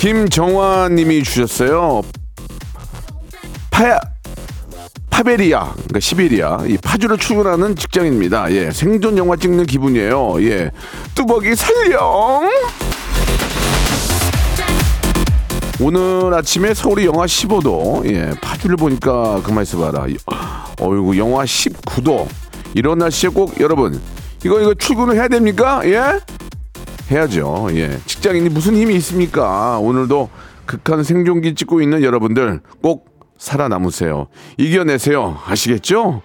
김정화님이 주셨어요. 파야 파베리아, 그러니까 시베리아, 이 파주를 출근하는 직장인입니다. 예, 생존 영화 찍는 기분이에요. 예, 뚜벅이 살려. 오늘 아침에 서울이 영하 15도, 예, 파주를 보니까 그만 있어봐라. 어이구, 영하 19도. 이런 날씨에 꼭 여러분, 이거 이거 출근을 해야 됩니까? 예? 해야죠. 예. 직장인이 무슨 힘이 있습니까? 오늘도 극한 생존기 찍고 있는 여러분들 꼭 살아남으세요. 이겨내세요. 아시겠죠?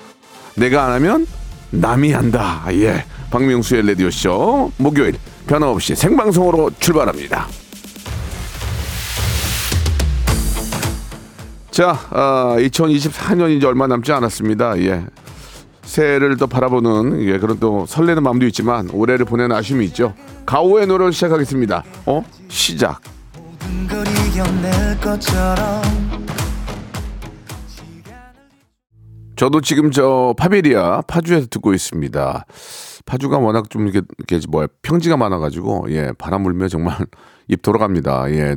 내가 안 하면 남이 한다. 예. 박명수의 라디오쇼 목요일 변함없이 생방송으로 출발합니다. 자, 아, 2024년이 이제 얼마 남지 않았습니다. 예. 새해를 또 바라보는 예, 그런 또 설레는 마음도 있지만 올해를 보내는 아쉬움이 있죠. 가오의 노래를 시작하겠습니다. 어? 시작. 저도 지금 저 파베리아 파주에서 듣고 있습니다. 파주가 워낙 좀 이렇게, 이렇게 뭐야 평지가 많아가지고 예 바람 불면 정말 입 돌아갑니다. 예.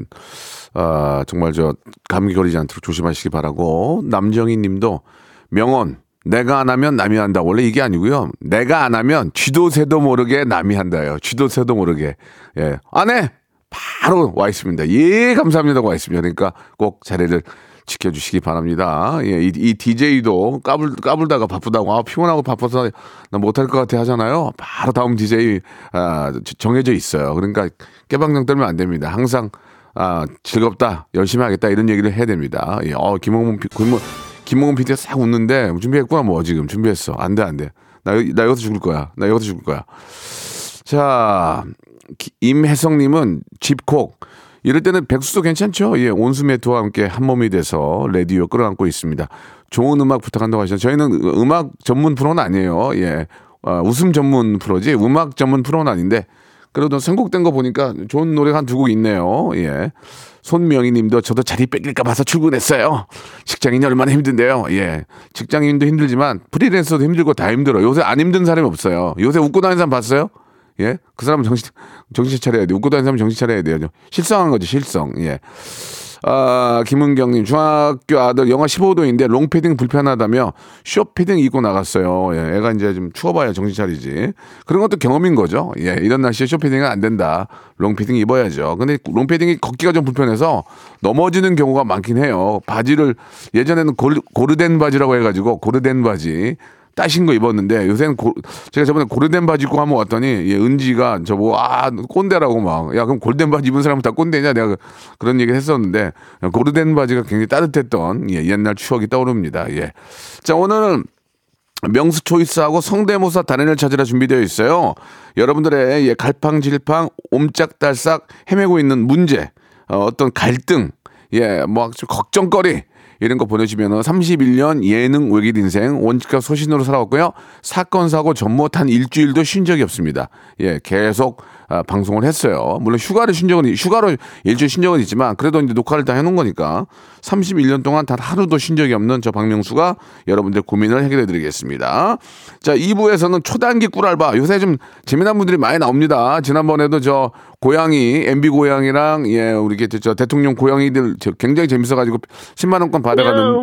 아 정말 저 감기 걸리지 않도록 조심하시기 바라고 남정희님도 명언 내가 안 하면 남이 한다. 원래 이게 아니고요. 내가 안 하면 쥐도 새도 모르게 남이 한다요. 쥐도 새도 모르게 예 안 해. 바로 와 있습니다. 예, 감사합니다고 와 있습니다. 그러니까 꼭 자리를 지켜주시기 바랍니다. 예, 이, 이 DJ도 까불, 까불다가 바쁘다고, 아, 피곤하고 바빠서 나 못할 것 같아 하잖아요. 바로 다음 DJ, 아, 정해져 있어요. 그러니까 깨방정 떨면 안 됩니다. 항상, 아, 즐겁다, 열심히 하겠다, 이런 얘기를 해야 됩니다. 예, 어, 김홍문, 피- 김홍, 김홍문 PD가 싹 웃는데, 준비했구나, 뭐, 지금. 준비했어. 안 돼, 안 돼. 나, 여- 나 여기서 죽을 거야. 나 여기서 죽을 거야. 자, 기- 임혜성님은 집콕. 이럴 때는 백수도 괜찮죠? 예, 온수매트와 함께 한 몸이 돼서 라디오 끌어안고 있습니다. 좋은 음악 부탁한다고 하셨죠. 저희는 음- 음악 전문 프로는 아니에요. 예, 아, 웃음 전문 프로지 음악 전문 프로는 아닌데 그래도 선곡된 거 보니까 좋은 노래가 한 두 곡 있네요. 예. 손명희 님도 저도 자리 뺏길까 봐서 출근했어요. 직장인이 얼마나 힘든데요. 예. 직장인도 힘들지만 프리랜서도 힘들고 다 힘들어. 요새 안 힘든 사람이 없어요. 요새 웃고 다니는 사람 봤어요? 예? 그 사람은 정신, 정신 차려야 돼. 웃고 다니는 사람은 정신 차려야 돼요. 실성한 거죠, 실성. 예. 아, 김은경님, 중학교 아들 영하 15도인데 롱패딩 불편하다며 숏패딩 입고 나갔어요. 예, 애가 이제 좀 추워봐야 정신 차리지. 그런 것도 경험인 거죠. 예, 이런 날씨에 숏패딩은 안 된다. 롱패딩 입어야죠. 근데 롱패딩이 걷기가 좀 불편해서 넘어지는 경우가 많긴 해요. 바지를 예전에는 고르, 고르덴 바지라고 해가지고 고르덴 바지. 따신 거 입었는데 요새는 고, 제가 저번에 고르덴 바지 입고 한번 왔더니 예, 은지가 저보고 아 꼰대라고 막 야 그럼 골덴 바지 입은 사람은 다 꼰대냐 내가 그- 그런 얘기를 했었는데 고르덴 바지가 굉장히 따뜻했던 예, 옛날 추억이 떠오릅니다. 예. 자 오늘은 명수 초이스하고 성대모사 단연을 찾으라 준비되어 있어요. 여러분들의 예, 갈팡질팡 옴짝달싹 헤매고 있는 문제, 어, 어떤 갈등, 예, 뭐좀 걱정거리 이런 거 보내주면은 31년 예능 외길 인생 원칙과 소신으로 살아왔고요. 사건 사고 전못 한 일주일도 쉰 적이 없습니다. 예, 계속 아, 방송을 했어요. 물론 휴가를 쉰 적은 휴가로 일주일 쉰 적은 있지만 그래도 이제 녹화를 다 해놓은 거니까 31년 동안 단 하루도 쉰 적이 없는 저 박명수가 여러분들 고민을 해결해 드리겠습니다. 자, 2부에서는 초단기 꿀알바 요새 좀 재미난 분들이 많이 나옵니다. 지난번에도 저 고양이 MB 고양이랑 예 우리 게저 대통령 고양이들 저 굉장히 재밌어가지고 10만 원권 받아가는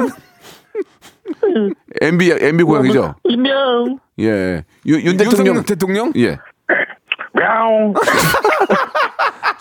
MB MB 고양이죠. 이명 예, 윤, 윤 대통령 대통령 예. 명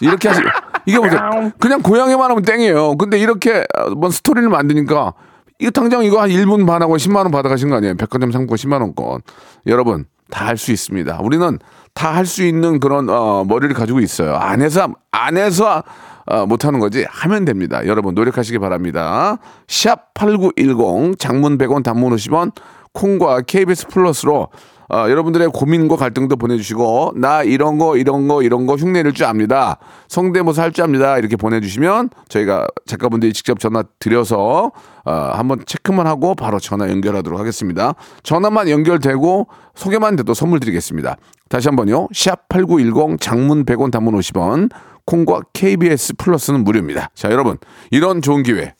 이렇게 하시 이게 뭐죠? 그냥 고양이만 하면 땡이에요. 근데 이렇게 어, 뭔 스토리를 만드니까 이거 당장 이거 한 1분 반하고 10만 원 받아가신 거 아니에요? 백화점 상품 10만 원권. 여러분 다 할 수 있습니다. 우리는 다 할 수 있는 그런 어, 머리를 가지고 있어요. 안에서 안에서 어, 못하는 거지 하면 됩니다. 여러분 노력하시기 바랍니다. 샵 8910 장문 100원 단문 50원 콩과 KBS 플러스로 아, 여러분들의 고민과 갈등도 보내주시고 나 이런 거 이런 거 이런 거 흉내낼 줄 압니다. 성대모사 할 줄 압니다. 이렇게 보내주시면 저희가 작가분들이 직접 전화 드려서 아, 한번 체크만 하고 바로 전화 연결하도록 하겠습니다. 전화만 연결되고 소개만 돼도 선물 드리겠습니다. 다시 한번요. 샵 8910 장문 100원 단문 50원 콩과 KBS 플러스는 무료입니다. 자 여러분 이런 좋은 기회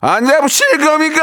안 잡으실 겁니까?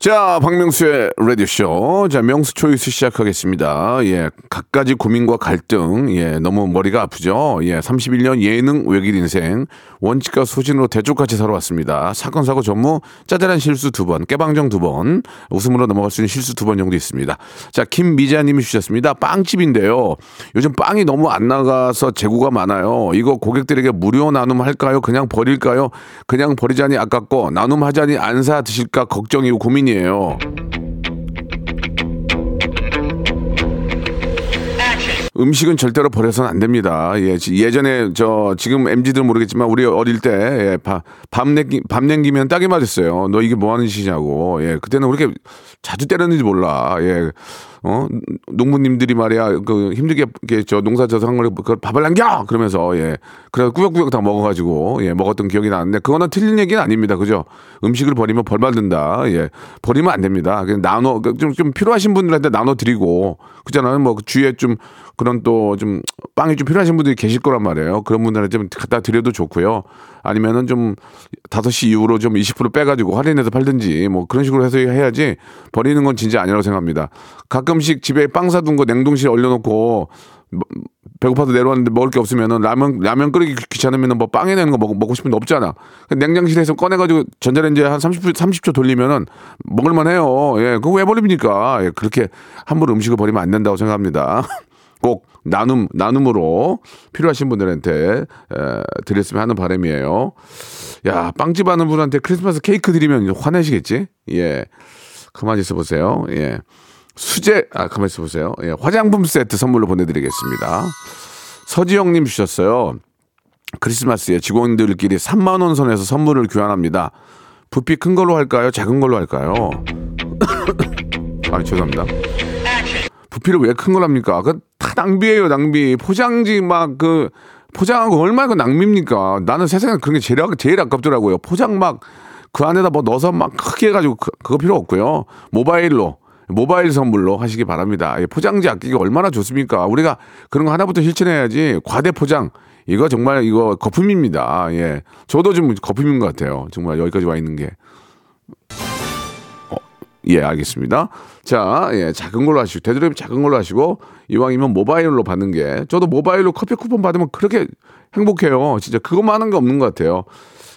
자, 박명수의 라디오쇼. 자, 명수 초이스 시작하겠습니다. 예, 갖가지 고민과 갈등. 예, 너무 머리가 아프죠? 예, 31년 예능 외길 인생. 원칙과 소신으로 대쪽같이 살아왔습니다. 사건, 사고 전무, 짜잘한 실수 두 번, 깨방정 두 번, 웃음으로 넘어갈 수 있는 실수 두 번 정도 있습니다. 자, 김미자님이 주셨습니다. 빵집인데요. 요즘 빵이 너무 안 나가서 재고가 많아요. 이거 고객들에게 무료 나눔 할까요? 그냥 버릴까요? 그냥 버리자니 아깝고, 나눔하자니 안 사 드실까 걱정이고 고민이 에요. 음식은 절대로 버려서는 안 됩니다. 예, 지- 예전에 저 지금 MZ들은 모르겠지만 우리 어릴 때 예, 밥, 밥 내기 밥 냉기면 딱이 맞았어요. 너 이게 뭐 하는 짓이냐고. 예, 그때는 그렇게 자주 때렸는지 몰라. 예. 어? 농부님들이 말이야 그 힘들게 저 농사 져서 한 걸 그걸 밥을 남겨! 그러면서 예. 그래서 꾸역꾸역 다 먹어가지고 예 먹었던 기억이 나는데 그거는 틀린 얘기는 아닙니다. 그죠? 음식을 버리면 벌 받는다. 예. 버리면 안 됩니다. 그냥 나눠 그 좀, 좀 필요하신 분들한테 나눠 드리고 그잖아요. 뭐그 주위에 좀 그런 또 좀 빵이 좀 필요하신 분들이 계실 거란 말이에요. 그런 분들한테 좀 갖다 드려도 좋고요. 아니면은 좀 5시 이후로 좀 20% 빼가지고 할인해서 팔든지 뭐 그런 식으로 해서 해야지 버리는 건 진짜 아니라고 생각합니다. 가끔씩 집에 빵 사둔 거 냉동실에 얼려놓고 뭐, 배고파서 내려왔는데 먹을 게 없으면은 라면 라면 끓이기 귀찮으면은 뭐 빵에 내는 거 먹, 먹고 싶은데 없잖아. 냉장실에서 꺼내가지고 전자레인지에 한 30초 30초 돌리면은 먹을만 해요. 예, 그거 왜 버립니까? 예, 그렇게 함부로 음식을 버리면 안 된다고 생각합니다. 꼭 나눔 나눔으로 필요하신 분들한테 에, 드렸으면 하는 바람이에요. 야 빵집 하는 분한테 크리스마스 케이크 드리면 화내시겠지? 예, 가만히 있어 보세요. 예, 수제 아 가만히 있어 보세요. 예, 화장품 세트 선물로 보내드리겠습니다. 서지영님 주셨어요. 크리스마스에 직원들끼리 3만 원 선에서 선물을 교환합니다. 부피 큰 걸로 할까요? 작은 걸로 할까요? 아 죄송합니다. 부피를 왜 큰 걸 합니까? 그다 낭비예요, 낭비. 포장지 막 그 포장하고 얼마나 그 낭비입니까? 나는 세상에 그런 게 제일, 아- 제일 아깝더라고요. 포장 막 그 안에다 뭐 넣어서 막 크게 해가지고 그, 그거 필요 없고요. 모바일로 모바일 선물로 하시기 바랍니다. 예, 포장지 아끼기 얼마나 좋습니까? 우리가 그런 거 하나부터 실천해야지 과대 포장 이거 정말 이거 거품입니다. 예, 저도 좀 거품인 것 같아요. 정말 여기까지 와 있는 게. 예, 알겠습니다. 자, 예, 작은 걸로 하시고, 되도록이면 작은 걸로 하시고, 이왕이면 모바일로 받는 게, 저도 모바일로 커피 쿠폰 받으면 그렇게 행복해요. 진짜 그것만 하는 게 없는 것 같아요.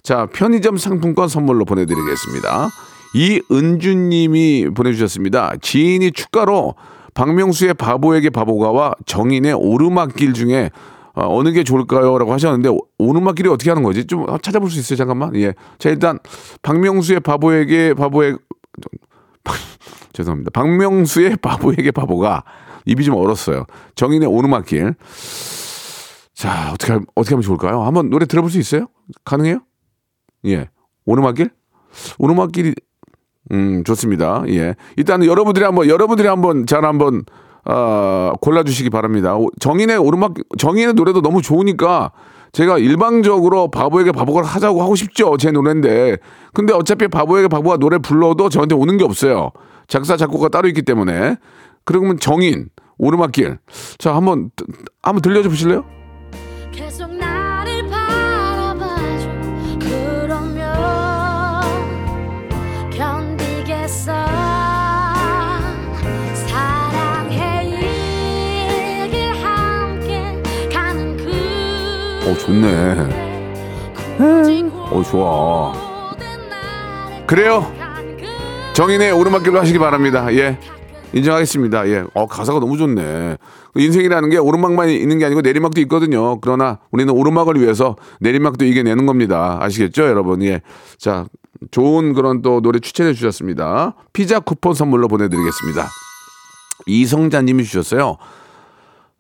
자, 편의점 상품권 선물로 보내드리겠습니다. 이은주님이 보내주셨습니다. 지인이 축가로 박명수의 바보에게 바보가와 정인의 오르막길 중에 어, 느 게 좋을까요? 라고 하셨는데, 오- 오르막길이 어떻게 하는 거지? 좀 찾아볼 수 있어요? 잠깐만. 예. 자, 일단, 박명수의 바보에게 바보에, 죄송합니다. 박명수의 바보에게 바보가 입이 좀 얼었어요. 정인의 오르막길. 자, 어떻게, 할- 어떻게 하면 좋을까요? 한번 노래 들어볼 수 있어요? 가능해요? 예. 오르막길? 오르막길이, 음, 좋습니다. 예. 일단 여러분들이 한번, 여러분들이 한번 잘 한번, 아, 골라주시기 바랍니다. 오- 정인의 오르막, 정인의 노래도 너무 좋으니까 제가 일방적으로 바보에게 바보가 하자고 하고 싶죠. 제 노래인데. 근데 어차피 바보에게 바보가 노래 불러도 저한테 오는 게 없어요. 작사, 작곡가 따로 있기 때문에. 그러면 정인, 오르막길. 자, 한번, 한번 들려줘 보실래요? 어, 좋네. 어, 좋아. 그래요. 정인의 오르막길로 하시기 바랍니다. 예. 인정하겠습니다. 예. 어, 가사가 너무 좋네. 인생이라는 게 오르막만 있는 게 아니고 내리막도 있거든요. 그러나 우리는 오르막을 위해서 내리막도 이겨내는 겁니다. 아시겠죠, 여러분? 예. 자, 좋은 그런 또 노래 추천해 주셨습니다. 피자 쿠폰 선물로 보내드리겠습니다. 이성자님이 주셨어요.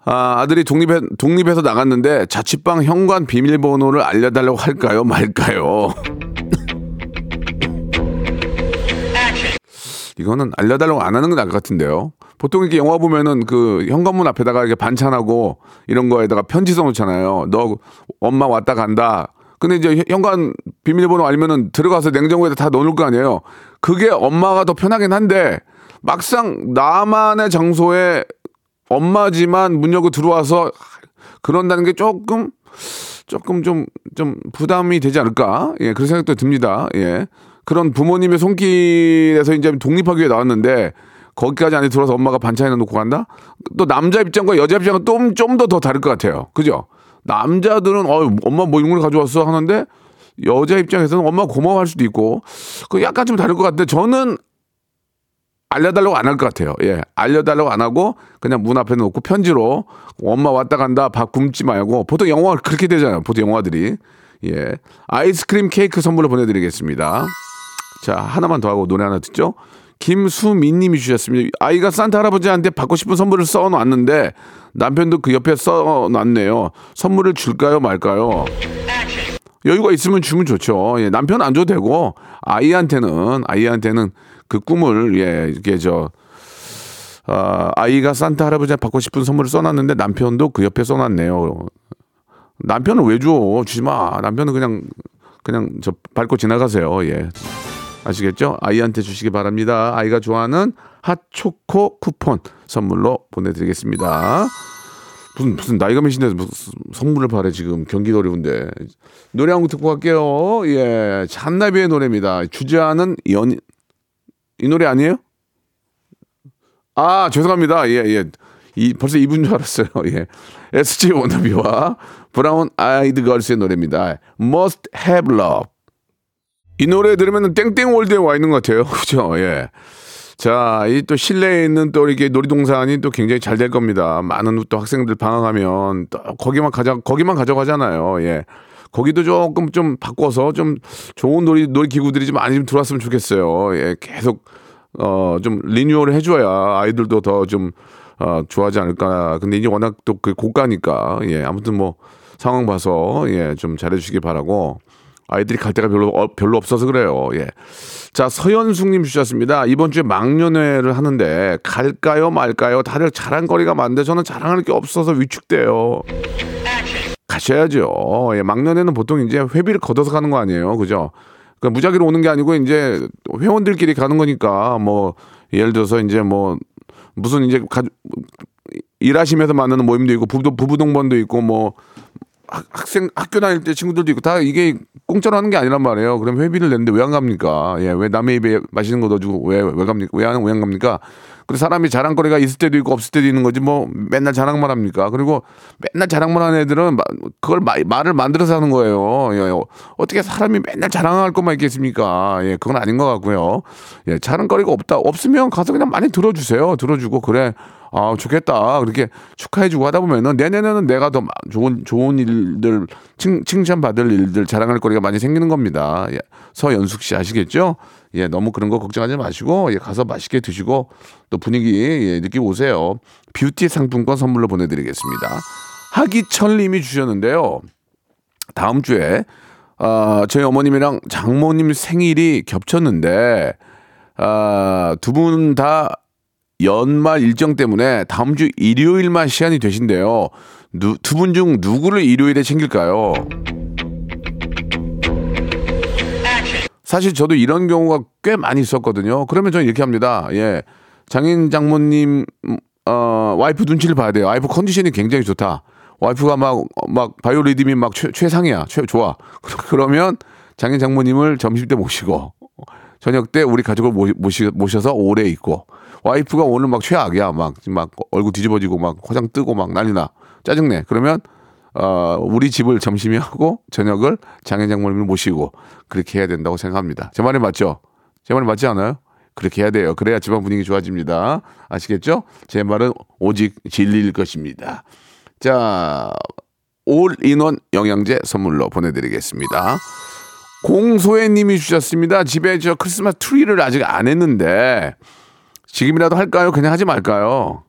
아, 아들이 독립해, 독립해서 나갔는데 자취방 현관 비밀번호를 알려달라고 할까요? 말까요? 이거는 알려달라고 안 하는 게 나을 것 같은데요. 보통 이렇게 영화 보면은 그 현관문 앞에다가 이렇게 반찬하고 이런 거에다가 편지 써놓잖아요. 너 엄마 왔다 간다. 근데 이제 현관 비밀번호 알면은 들어가서 냉장고에다 다 넣어놓을 거 아니에요. 그게 엄마가 더 편하긴 한데 막상 나만의 장소에 엄마지만 문 열고 들어와서 그런다는 게 조금 조금 좀 좀 부담이 되지 않을까? 예, 그런 생각도 듭니다. 예. 그런 부모님의 손길에서 이제 독립하기 위해 나왔는데 거기까지 안에 들어와서 엄마가 반찬에 놓고 간다? 또 남자 입장과 여자 입장은 좀 좀 더 더 다를 것 같아요. 그죠? 남자들은 어 엄마 뭐 이런 걸 가져왔어 하는데 여자 입장에서는 엄마 고마워할 수도 있고 그 약간 좀 다를 것 같은데 저는 알려달라고 안 할 것 같아요. 예. 알려달라고 안 하고 그냥 문 앞에 놓고 편지로 엄마 왔다 간다 밥 굶지 말고 보통 영화 그렇게 되잖아요. 보통 영화들이. 예. 아이스크림 케이크 선물로 보내드리겠습니다. 자, 하나만 더 하고 노래 하나 듣죠. 김수민 님이 주셨습니다. 아이가 산타 할아버지한테 받고 싶은 선물을 써 놨는데 남편도 그 옆에 써 놨네요. 선물을 줄까요, 말까요? 여유가 있으면 주면 좋죠. 예, 남편 안 줘도 되고 아이한테는 아이한테는 그 꿈을 예, 이게 저 아, 아이가 산타 할아버지한테 받고 싶은 선물을 써놨는데 남편도 그 옆에 써놨네요. 남편은 왜 줘? 주지 마. 남편은 그냥 그냥 저 밟고 지나가세요. 예. 아시겠죠? 아이한테 주시기 바랍니다. 아이가 좋아하는 핫초코 쿠폰 선물로 보내드리겠습니다. 무슨 무슨 나이가 몇인데 무슨 선물을 바래 지금 경기도 어려운데 노래 한 곡 듣고 갈게요. 예, 잔나비의 노래입니다. 주저하는 연 이 노래 아니에요? 아 죄송합니다. 예 예. 이 벌써 이분 줄 알았어요. 예. SG 워너비와 브라운 아이드 걸스의 노래입니다. Must Have Love. 이 노래 들으면 땡땡 월드에 와 있는 것 같아요. 그죠? 예. 자, 이 또 실내에 있는 또 이렇게 놀이동산이 또 굉장히 잘 될 겁니다. 많은 또 학생들 방학하면 또 거기만 가져 거기만 가져가잖아요. 예. 거기도 조금 좀 바꿔서 좀 좋은 놀이 놀이 기구들이 좀 많이 좀 들어왔으면 좋겠어요. 예. 계속 어 좀 리뉴얼을 해줘야 아이들도 더좀 어, 좋아하지 않을까. 근데 이제 워낙 또 그 고가니까 예. 아무튼 뭐 상황 봐서 예. 좀 잘해주시기 바라고. 아이들이 갈 데가 별로 어, 별로 없어서 그래요. 예. 자 서현숙님 주셨습니다. 이번 주에 망년회를 하는데 갈까요 말까요? 다들 자랑거리가 많은데 저는 자랑할 게 없어서 위축돼요. 가셔야죠. 예, 막년에는 보통 이제 회비를 걷어서 가는 거 아니에요, 그죠? 그 무작위로 오는 게 아니고 이제 회원들끼리 가는 거니까 뭐 예를 들어서 이제 뭐 무슨 이제 가, 일하시면서 만나는 모임도 있고 부부 동반도 있고 뭐 학- 학생 학교 다닐 때 친구들도 있고 다 이게 공짜로 하는 게 아니란 말이에요. 그럼 회비를 내는데 왜 안 갑니까? 예, 왜 남의 입에 맛있는 거 넣어주고 왜 왜 갑니까? 왜안 왜안 갑니까? 근데 사람이 자랑거리가 있을 때도 있고 없을 때도 있는 거지 뭐 맨날 자랑만 합니까? 그리고 맨날 자랑만 하는 애들은 마- 그걸 마- 말을 만들어서 하는 거예요. 예, 어떻게 사람이 맨날 자랑할 것만 있겠습니까? 예, 그건 아닌 것 같고요. 예, 자랑거리가 없다 없으면 가서 그냥 많이 들어주세요. 들어주고 그래. 아 좋겠다 그렇게 축하해주고 하다 보면은 내년에는 내가 더 마- 좋은 좋은 일들 칭, 칭찬받을 일들 자랑할 거리가 많이 생기는 겁니다. 예, 서연숙 씨 아시겠죠? 예 너무 그런 거 걱정하지 마시고 예, 가서 맛있게 드시고 또 분위기 예, 느끼고 오세요. 뷰티 상품권 선물로 보내드리겠습니다. 하기철 님이 주셨는데요. 다음 주에 아, 저희 어머님이랑 장모님 생일이 겹쳤는데 아, 두 분 다 연말 일정 때문에 다음 주 일요일만 시간이 되신대요. 두 분 중 누구를 일요일에 챙길까요? 사실 저도 이런 경우가 꽤 많이 있었거든요. 그러면 저는 이렇게 합니다. 예. 장인 장모님, 음, 어, 와이프 눈치를 봐야 돼요. 와이프 컨디션이 굉장히 좋다. 와이프가 막, 막, 바이오 리듬이 막 최, 최상이야. 최, 좋아. 그러면 장인 장모님을 점심 때 모시고, 저녁 때 우리 가족을 모, 모시, 모셔서 오래 있고, 와이프가 오늘 막 최악이야. 막, 막 얼굴 뒤집어지고 막 화장 뜨고 막 난리나. 짜증내. 그러면, 어, 우리 집을 점심에 하고 저녁을 장인 장모님을 모시고 그렇게 해야 된다고 생각합니다. 제 말이 맞죠? 제 말이 맞지 않아요? 그렇게 해야 돼요. 그래야 집안 분위기 좋아집니다. 아시겠죠? 제 말은 오직 진리일 것입니다. 자, 올인원 영양제 선물로 보내드리겠습니다. 공소혜님이 주셨습니다. 집에 저 크리스마스 트리를 아직 안 했는데 지금이라도 할까요? 그냥 하지 말까요?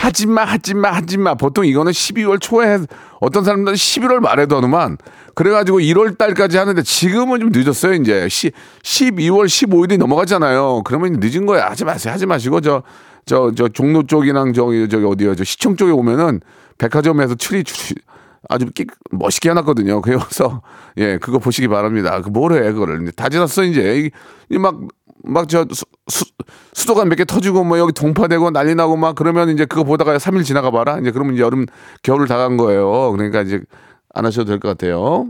하지마, 하지마, 하지마. 보통 이거는 12월 초에 어떤 사람들은 11월 말에도 하더만 그래가지고 1월 달까지 하는데 지금은 좀 늦었어요. 이제 10, 12월 15일이 넘어갔잖아요. 그러면 늦은 거야. 하지 마세요. 하지 마시고 저 저 저 종로 쪽이랑 저기 저기 어디요? 저 시청 쪽에 오면은 백화점에서 트리 트리 아주 끼, 멋있게 해놨거든요. 그래서 예 그거 보시기 바랍니다. 그 뭐래 그거를 이제 다 지났어 이제 막 막 저 수도관 몇 개 터지고 뭐 여기 동파되고 난리 나고 막 그러면 이제 그거 보다가 3일 지나가 봐라. 이제 그러면 이제 여름 겨울 다 간 거예요. 그러니까 이제 안 하셔도 될 것 같아요.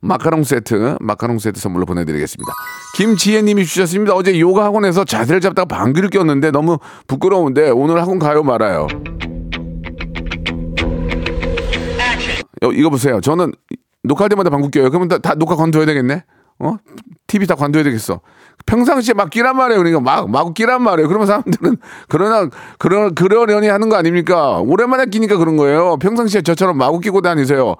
마카롱 세트, 마카롱 세트 선물로 보내드리겠습니다. 김지혜님이 주셨습니다. 어제 요가 학원에서 자세를 잡다가 방귀를 꼈는데 너무 부끄러운데 오늘 학원 가요 말아요. 어, 이거 보세요. 저는 녹화할 때마다 방귀 껴요. 그러면 다, 다 녹화 관둬야 되겠네? 어? TV 다 관둬야 되겠어. 평상시에 막 끼란 말이에요. 그러니까 막, 마구 끼란 말이에요. 그러면 사람들은, 그러나, 그러, 그러려니 하는 거 아닙니까? 오랜만에 끼니까 그런 거예요. 평상시에 저처럼 마구 끼고 다니세요.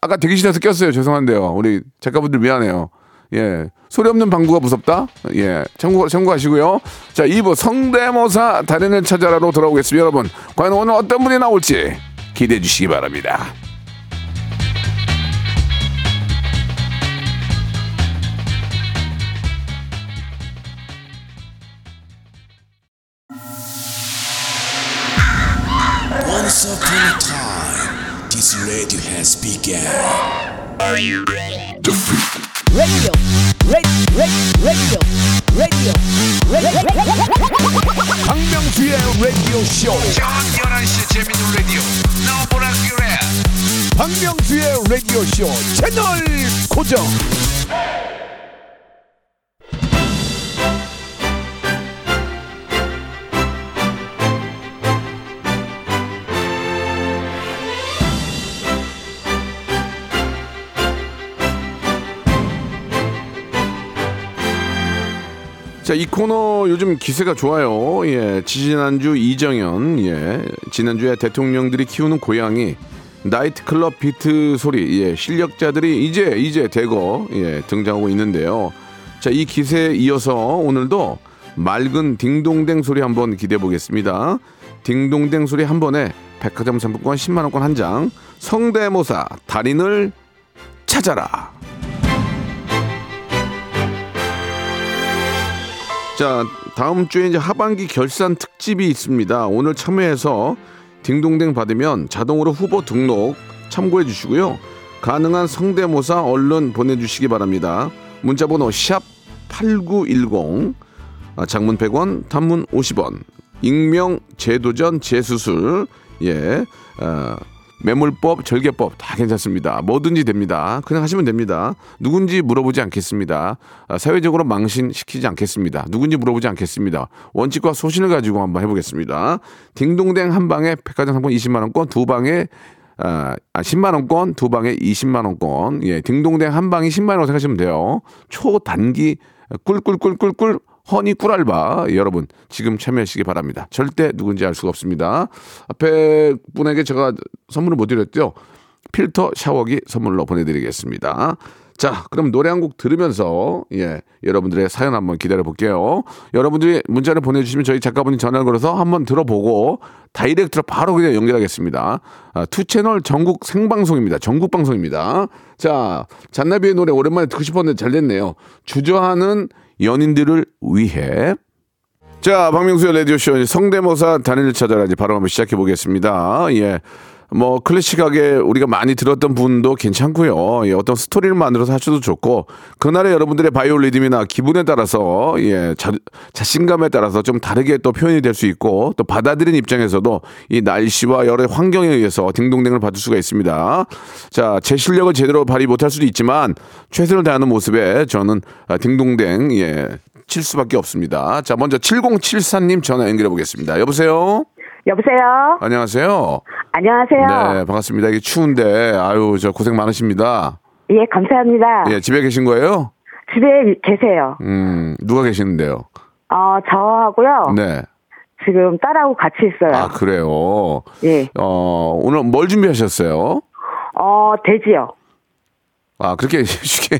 아까 대기실에서 꼈어요. 죄송한데요. 우리 작가분들 미안해요. 예. 소리 없는 방구가 무섭다? 예. 참고, 참고하시고요. 자, 2부 성대모사 달인을 찾아라로 돌아오겠습니다. 여러분, 과연 오늘 어떤 분이 나올지 기대해 주시기 바랍니다. Once upon a time, this radio has begun. radio, radio, radio, radio, radio. 박명수의 라디오 쇼. 저녁 11시 재밌는 라디오 너보라 그래 박명수의 라디오 쇼 채널 고정. 자, 이 코너 요즘 기세가 좋아요. 예, 지난주 이정현, 예, 지난주에 대통령들이 키우는 고양이, 나이트클럽 비트 소리, 예, 실력자들이 이제, 이제 대거, 예, 등장하고 있는데요. 자, 이 기세에 이어서 오늘도 맑은 딩동댕 소리 한번 기대해 보겠습니다. 딩동댕 소리 한 번에 백화점 상품권 10만원권 한 장, 성대모사, 달인을 찾아라. 자, 다음 주에 이제 하반기 결산 특집이 있습니다. 오늘 참여해서 딩동댕 받으면 자동으로 후보 등록 참고해 주시고요. 가능한 성대모사 얼른 보내주시기 바랍니다. 문자번호 샵 8910, 아, 장문 100원, 단문 50원, 익명, 재도전, 재수술, 예, 어, 매물법, 절개법 다 괜찮습니다. 뭐든지 됩니다. 그냥 하시면 됩니다. 누군지 물어보지 않겠습니다. 아, 사회적으로 망신시키지 않겠습니다. 누군지 물어보지 않겠습니다. 원칙과 소신을 가지고 한번 해보겠습니다. 딩동댕 한 방에 백화점 상품 20만 원권, 두 방에 아, 10만 원권, 두 방에 20만 원권. 예, 딩동댕 한 방이 10만 원 생각하시면 돼요. 초단기 꿀꿀꿀꿀꿀 허니 꿀알바 여러분 지금 참여하시기 바랍니다. 절대 누군지 알 수가 없습니다. 앞에 분에게 제가 선물을 못 드렸죠. 필터 샤워기 선물로 보내드리겠습니다. 자, 그럼 노래 한 곡 들으면서 예 여러분들의 사연 한번 기다려 볼게요. 여러분들이 문자를 보내주시면 저희 작가분이 전화를 걸어서 한번 들어보고 direct로 바로 그냥 연결하겠습니다. 아, two 채널 전국 생방송입니다. 전국 방송입니다. 자, 잔나비의 노래 오랜만에 듣고 싶었는데 잘 됐네요. 주저하는 연인들을 위해 자, 박명수의 라디오쇼 성대모사 달인을 찾아라 이제 바로 한번 시작해 보겠습니다. 예. 뭐 클래식하게 우리가 많이 들었던 분도 괜찮고요. 예, 어떤 스토리를 만들어서 하셔도 좋고 그날의 여러분들의 바이오 리듬이나 기분에 따라서 예, 자, 자신감에 따라서 좀 다르게 또 표현이 될 수 있고 또 받아들인 입장에서도 이 날씨와 여러 환경에 의해서 딩동댕을 받을 수가 있습니다. 자, 제 실력을 제대로 발휘 못할 수도 있지만 최선을 다하는 모습에 저는 아, 딩동댕 예, 칠 수밖에 없습니다. 자, 먼저 7074님 전화 연결해 보겠습니다. 여보세요? 여보세요? 안녕하세요. 안녕하세요. 네, 반갑습니다. 이게 추운데, 아유, 저 고생 많으십니다. 예, 감사합니다. 예, 집에 계신 거예요? 집에 계세요. 음, 누가 계시는데요? 어, 저하고요. 네. 지금 딸하고 같이 있어요. 아, 그래요. 예. 어, 오늘 뭘 준비하셨어요? 어, 돼지요. 아, 그렇게 쉽게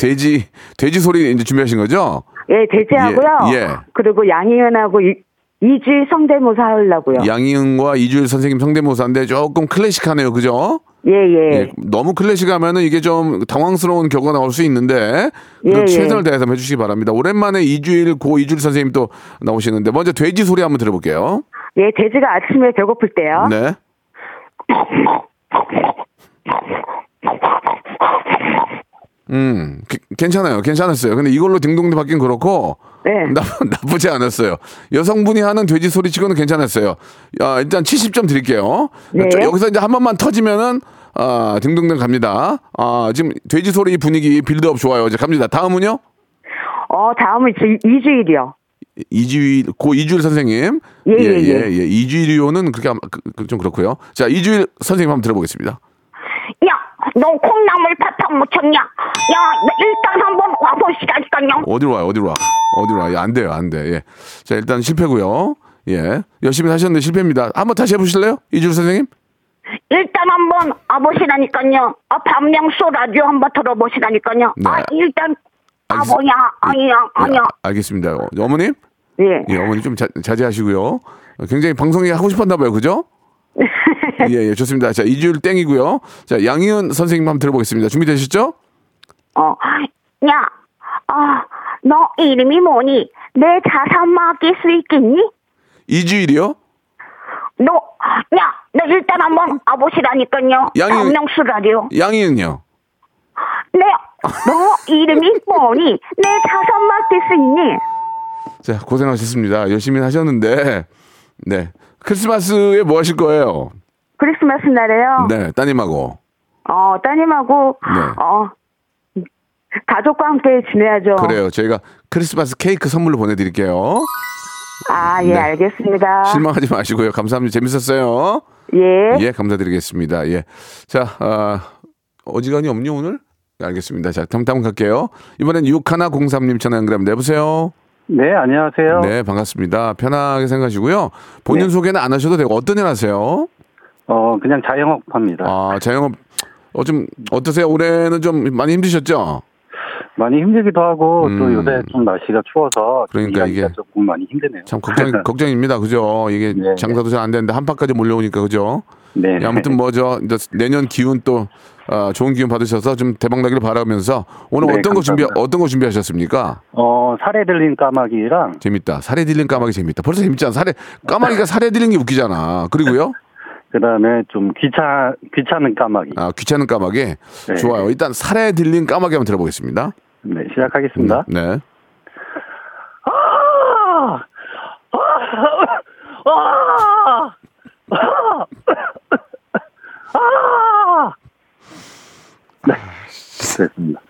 돼지 돼지 소리 이제 준비하신 거죠? 예, 돼지하고요. 예, 예. 그리고 양희은하고 이, 이주일 성대모사 하려고요. 양희은과 이주일 선생님 성대모사인데 조금 클래식하네요. 그죠? 예, 예. 예, 너무 클래식하면은 이게 좀 당황스러운 결과가 나올 수 있는데 예, 그 예. 최선을 다해서 해주시기 바랍니다. 오랜만에 이주일 고 이주일 선생님 또 나오시는데 먼저 돼지 소리 한번 들어볼게요. 예, 돼지가 아침에 배고플 때요. 네. 음, 기- 괜찮아요. 괜찮았어요. 근데 이걸로 딩동댕 받긴 그렇고 네. 나, 나쁘지 않았어요. 여성분이 하는 돼지 소리 치고는 괜찮았어요. 야, 일단 70점 드릴게요. 네. 저- 여기서 이제 한 번만 터지면은 아, 딩동댕 갑니다. 아, 지금 돼지 소리 분위기 빌드업 좋아요. 이제 갑니다. 다음은요? 어, 다음은 지, 이주일이요. 이주일 고 이주일 선생님. 예, 예, 예, 예. 예. 이주일이요는 그렇게 그- 그- 좀 그렇고요. 자, 이주일 선생님 한번 들어보겠습니다. 야, 너 콩나물 팥탕 묻혔냐? 야, 너 일단 한번 와보시라니까요. 어디로 와요? 어디로 와? 어디로 와? 예, 안 돼요, 안 돼. 예. 자, 일단 실패고요. 예, 열심히 하셨는데 실패입니다. 한번 다시 해보실래요, 이주일 선생님? 일단 한번 와보시라니까요. 아, 박명수 라디오 한번 들어보시라니까요. 네. 아, 일단 아 알겠- 뭐야? 아니야, 아니야. 아, 알겠습니다. 어, 어머님? 예. 예, 어머니 좀 자, 자제하시고요. 어, 굉장히 방송이 하고 싶었나 봐요, 그죠? 예, 예, 좋습니다. 자, 이주일 땡이고요. 자, 양희은 선생님 한번 들어보겠습니다. 준비되셨죠? 어, 야, 아, 너 이름이 뭐니? 내 자산 맡길 수 있겠니? 이주일이요? 너, 야, 너 일단 한번 와보시라니까요. 박명수 라디오. 양희은요? 네, 너 이름이 뭐니? 내 자산 맡길 수 있니? 자, 고생하셨습니다. 열심히 하셨는데, 네. 크리스마스에 뭐 하실 거예요? 크리스마스 날에요. 네, 따님하고. 어, 따님하고 네. 어 가족과 함께 지내야죠. 그래요. 저희가 크리스마스 케이크 선물로 보내드릴게요. 아, 예, 네. 알겠습니다. 실망하지 마시고요. 감사합니다. 재밌었어요. 예. 예, 감사드리겠습니다. 예. 자, 아, 어지간히 없니, 오늘? 네, 알겠습니다. 자, 다음, 다음 갈게요. 이번엔 6103님 전화 연결합니다. 여보세요? 네, 안녕하세요. 네, 반갑습니다. 편하게 생각하시고요. 본인 네. 소개는 안 하셔도 되고, 어떤 일 하세요? 어, 그냥 자영업 합니다. 아, 자영업, 어, 좀, 어떠세요? 올해는 좀 많이 힘드셨죠? 많이 힘들기도 하고 또 음. 요새 좀 날씨가 추워서 좀 그러니까 이게 조금 많이 힘드네요. 참 걱정, 걱정입니다. 그죠? 이게 네, 장사도 잘 안 되는데 한파까지 몰려오니까, 그죠? 네. 예, 아무튼 뭐 저 내년 기운 또 아, 좋은 기운 받으셔서 좀 대박 나기를 바라면서 오늘 네, 어떤 거 준비 감사합니다. 어떤 거 준비하셨습니까? 어, 살에 들린 까마귀랑 재밌다. 살에 들린 까마귀 재밌다. 벌써 재밌잖아. 살에 까마귀가 살에 들린 게 웃기잖아. 그리고요. 그다음에 좀 귀찮 귀찮은 까마귀. 아, 귀찮은 까마귀. 네. 좋아요. 일단 살에 들린 까마귀 한번 들어보겠습니다. 네, 시작하겠습니다. 네. 아! 아! 아! 네, 됐습니다.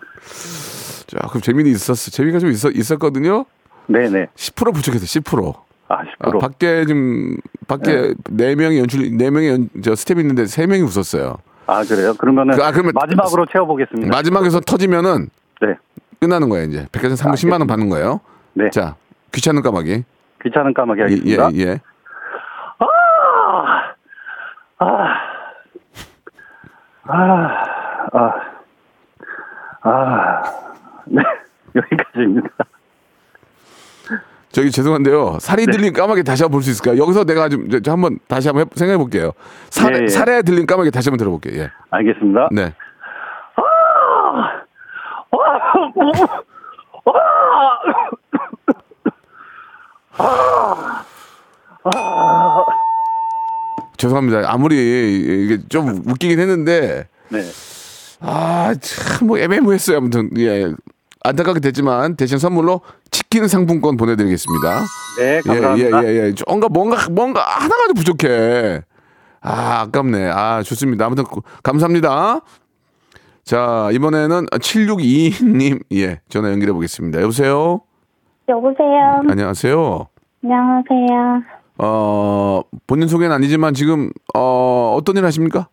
자, 그럼 재미는 있었어. 재미가 좀 있었, 있었거든요. 네, 네. 10% 부족해서 10%. 아, 아, 10%. 밖에 좀 밖에 네 명의 연출 네 명의 연, 저 스텝 있는데 세 명이 웃었어요. 아, 그래요? 그러면은 그- 아, 그러면- 마지막으로 채워보겠습니다. 마지막에서 터지면은 네. 끝나는 거예요 이제 백화점 상품 10만 원 받는 거예요. 네. 자 귀찮은 까마귀. 귀찮은 까마귀 예, 하겠습니다. 예, 예. 아! 아! 아! 아! 아! 네, 여기까지입니다. 저기 죄송한데요. 살이 네. 들린 까마귀 다시 한번 볼 수 있을까요? 여기서 내가 좀 한번 다시 한번 해- 생각해 볼게요. 살, 예, 예. 살에 들린 까마귀 다시 한번 들어볼게요. 예. 알겠습니다. 네. 죄송합니다. 아무리 이게 좀 웃기긴 했는데 네. 아, 참, 뭐, 애매모했어요. 아무튼, 예. 안타깝게 됐지만, 대신 선물로 치킨 상품권 보내드리겠습니다. 네, 감사합니다. 예, 예, 예, 예. 뭔가, 뭔가, 뭔가 하나가 좀 부족해. 아, 아깝네. 아, 좋습니다. 아무튼, 고- 감사합니다. 자, 이번에는 7622님, 예, 전화 연결해 보겠습니다. 여보세요? 여보세요. 안녕하세요. 안녕하세요. 어, 본인 소개는 아니지만 지금, 어, 어떤 일 하십니까?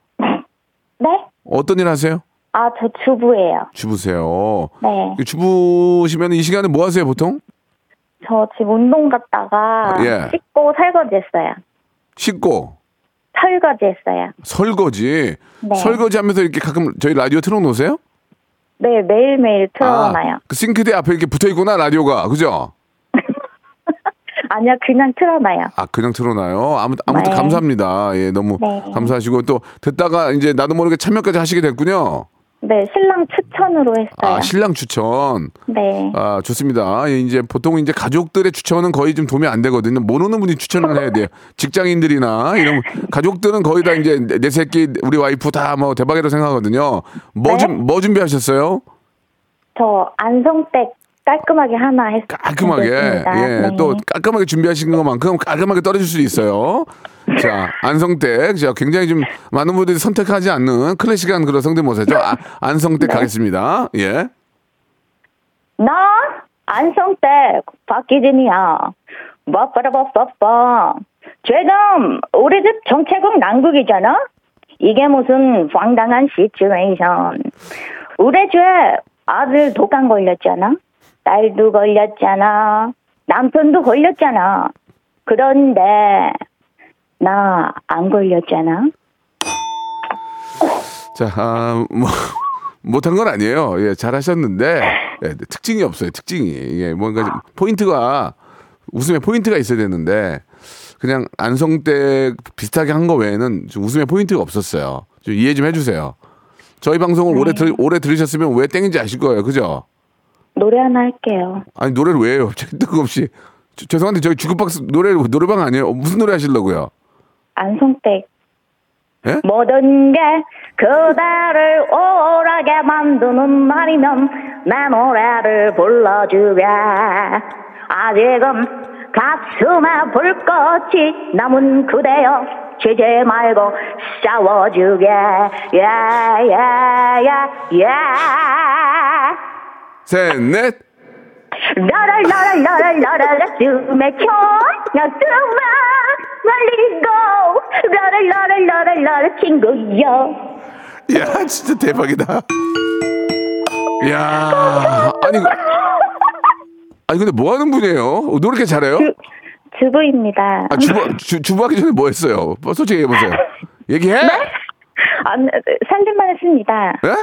네? 어떤 일 하세요? 아, 저 주부예요. 주부세요. 네. 주부시면 이 시간에 뭐 하세요, 보통? 저 지금 운동 갔다가 예. 씻고 설거지 했어요. 씻고, 설거지 했어요. 설거지. 네. 설거지 하면서 이렇게 가끔 저희 라디오 틀어 놓으세요? 네, 매일매일 틀어놔요. 아, 그 싱크대 앞에 이렇게 붙어 있구나, 라디오가. 그죠? 아니요, 그냥 틀어놔요. 아, 그냥 틀어놔요. 아무튼, 아무튼 네. 감사합니다. 예, 너무 네. 감사하시고 또 듣다가 이제 나도 모르게 참여까지 하시게 됐군요. 네, 신랑 추천으로 했어요. 아, 신랑 추천. 네. 아, 좋습니다. 예, 이제 보통 이제 가족들의 추천은 거의 좀 도움이 안 되거든요. 모르는 분이 추천을 해야 돼요. 직장인들이나 이런 가족들은 거의 다 이제 내- 내 새끼, 우리 와이프 다 뭐 대박이라고 생각하거든요. 뭐 네. 좀, 뭐 준비하셨어요? 저 안성댁 깔끔하게 하나 했어요. 깔끔하게. 예, 네. 또 깔끔하게 준비하신 것만큼 깔끔하게 떨어질 수 있어요. 자, 안성댁. 자, 굉장히 좀 많은 분들이 선택하지 않는 클래식한 그런 성대모사죠. 아, 안성댁 가겠습니다. 예. 나 안성댁 박기진이야. 빠빠라빠빠빠. 지금 우리 집 정체국 난국이잖아. 이게 무슨 황당한 situation. 우리 집에 아들 독감 걸렸잖아. 딸도 걸렸잖아. 남편도 걸렸잖아. 그런데 나 안 걸렸잖아. 자, 아, 뭐, 못한 건 아니에요. 예, 잘하셨는데, 예, 특징이 없어요, 특징이. 예, 뭔가 좀 포인트가, 웃음의 포인트가 있어야 되는데, 그냥 안성댁 비슷하게 한 거 외에는 좀 웃음의 포인트가 없었어요. 좀 이해 좀 해주세요. 저희 방송을 오래 들, 오래 들으셨으면 왜 땡인지 아실 거예요. 그죠? 노래 하나 할게요. 아니, 노래를 왜 해요? 갑자기 뜬금없이. 저- 죄송한데, 저희 주급박스 노래, 노래방 아니에요? 무슨 노래 하시려고요? 안성댁 예? 모든 게 그대를 오라게 만드는 말이면 내 노래를 불러주게 아직은 가슴에 불꽃이 남은 그대여 지지 말고 싸워주게 예예예예 셋, 넷. 라라라라라라라 숨에 켜나 숨에 날리고 라라라라라라라 친구여 야, 진짜 대박이다. 야, 아니, 그- 아니 근데 뭐 하는 분이에요? 어, 노래 이렇게 잘해요? 주부입니다 아, 주부 주, 주부하기 전에 뭐 했어요? 뭐 솔직히 얘기해 보세요. 얘기해? 아, 살림만 했습니다 예?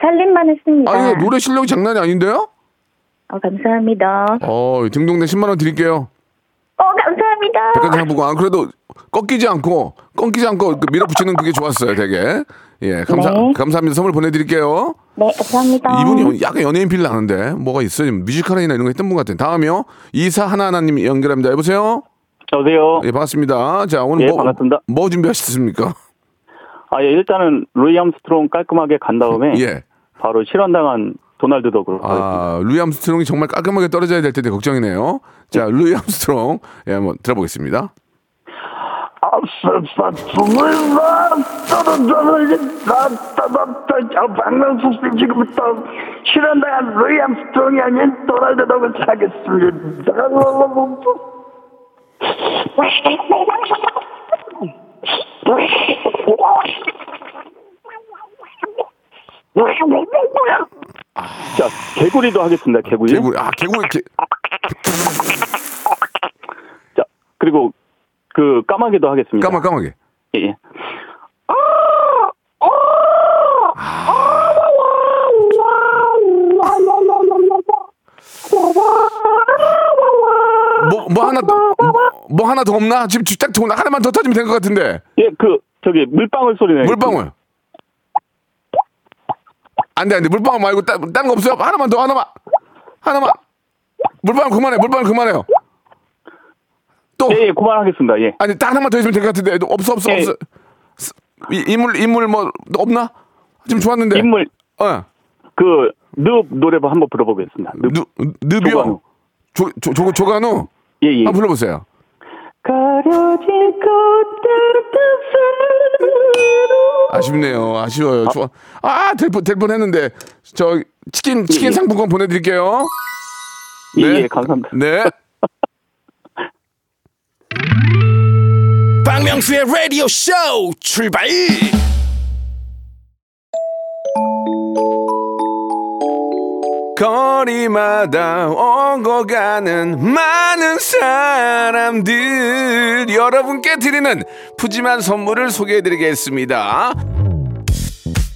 살림만 했습니다 아니 노래 실력이 장난이 아닌데요? 어, 감사합니다 어, 등록내 10만 원 드릴게요. 어 감사합니다 백화점 상품권. 안 그래도 꺾이지 않고 꺾이지 않고 그 밀어붙이는 그게 좋았어요, 되게. 예, 감사 네. 감사합니다. 선물 보내드릴게요. 네 감사합니다 이분이 약간 연예인 feel 나는데 뭐가 있어요? 뮤지컬이나 이런 거 했던 분 같아요. 다음이요. 이사 하나하나님 연결합니다. 여보세요. 여보세요. 예, 반갑습니다. 자, 오늘 예, 뭐, 반갑습니다. 뭐 준비하셨습니까? 아, 예, 일단은 루이 암스트롱 깔끔하게 간 다음에 예. 바로 실연당한 도날드 덕으로 가겠습니다. 아, 루이 암스트롱이 정말 깔끔하게 떨어져야 될 텐데 걱정이네요. 자, 루이 암스트롱. 예, 한번 들어보겠습니다. 실현당한 루이 암스트롱이 아닌 덕을. 자, 개구리도 하겠습니다. 개구리. 개구리, 아, 개구리, 개, 자, 그리고 그 까마귀도 하겠습니다. 까마, 까마귀. 예, 예. 뭐, 뭐 하나, 더, 뭐, 뭐 하나 더 없나? 지금 딱 더, 하나만 더 터지면 될 것 같은데. 예, 그 저기 물방울 소리네. 물방울. 안 돼, 안 돼. 물방울 말고 따, 다른 거 없어요? 하나만 더, 하나만. 하나만. 물방울 그만해, 물방울 그만해요. 또. 예, 예, 그만하겠습니다. 예. 아니, 딱 하나만 더 있으면 될 것 같은데. 없어, 없어, 예. 없어. 스- 이- 인물, 인물 뭐, 없나? 지금 좋았는데. 인물 어. 그늪 노래 한번 불러보겠습니다. 늪. 누, 늪이요? 조관우. 조, 조, 조, 조간우? 예, 예. 한번 불러보세요. 가려진 꽃들 뜻으로 아쉽네요. 아쉬워요. 좋아. 아, 될 뻔, 될뻔 했는데. 저, 치킨, 치킨 예. 상품권 보내드릴게요. 예, 네. 예, 감사합니다. 네. 박명수의 라디오 쇼 출발 거리마다 오고 가는 많은 사람들 여러분께 드리는 푸짐한 선물을 소개해 드리겠습니다.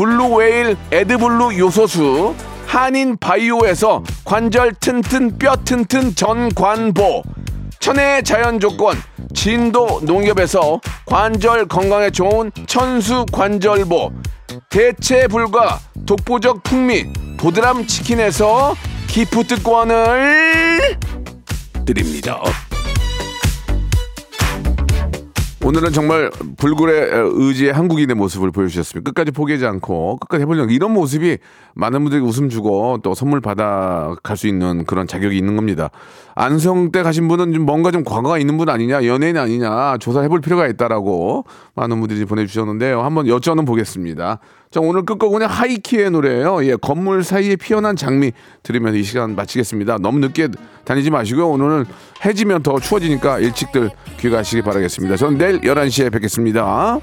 블루웨일 에드블루 요소수 한인 바이오에서 관절 튼튼 뼈 튼튼 전관보 천혜의 자연 조건 진도 농협에서 관절 건강에 좋은 천수 관절보 대체 불가 독보적 풍미 보드람 치킨에서 기프트권을 드립니다. 오늘은 정말 불굴의 의지의 한국인의 모습을 보여주셨습니다. 끝까지 포기하지 않고 끝까지 해보려고 이런 모습이 많은 분들에게 웃음 주고 또 선물 받아 갈 수 있는 그런 자격이 있는 겁니다. 안성때 가신 분은 좀 뭔가 좀 과거가 있는 분 아니냐, 연예인 아니냐 조사해볼 필요가 있다라고 많은 분들이 보내주셨는데요. 한번 여쭤는 보겠습니다. 자, 오늘 끝곡은 하이키의 노래예요. 예, 건물 사이에 피어난 장미 들으면 이 시간 마치겠습니다. 너무 늦게 다니지 마시고요. 오늘은 해지면 더 추워지니까 일찍들 귀가하시기 바라겠습니다. 전 내일 11시에 뵙겠습니다.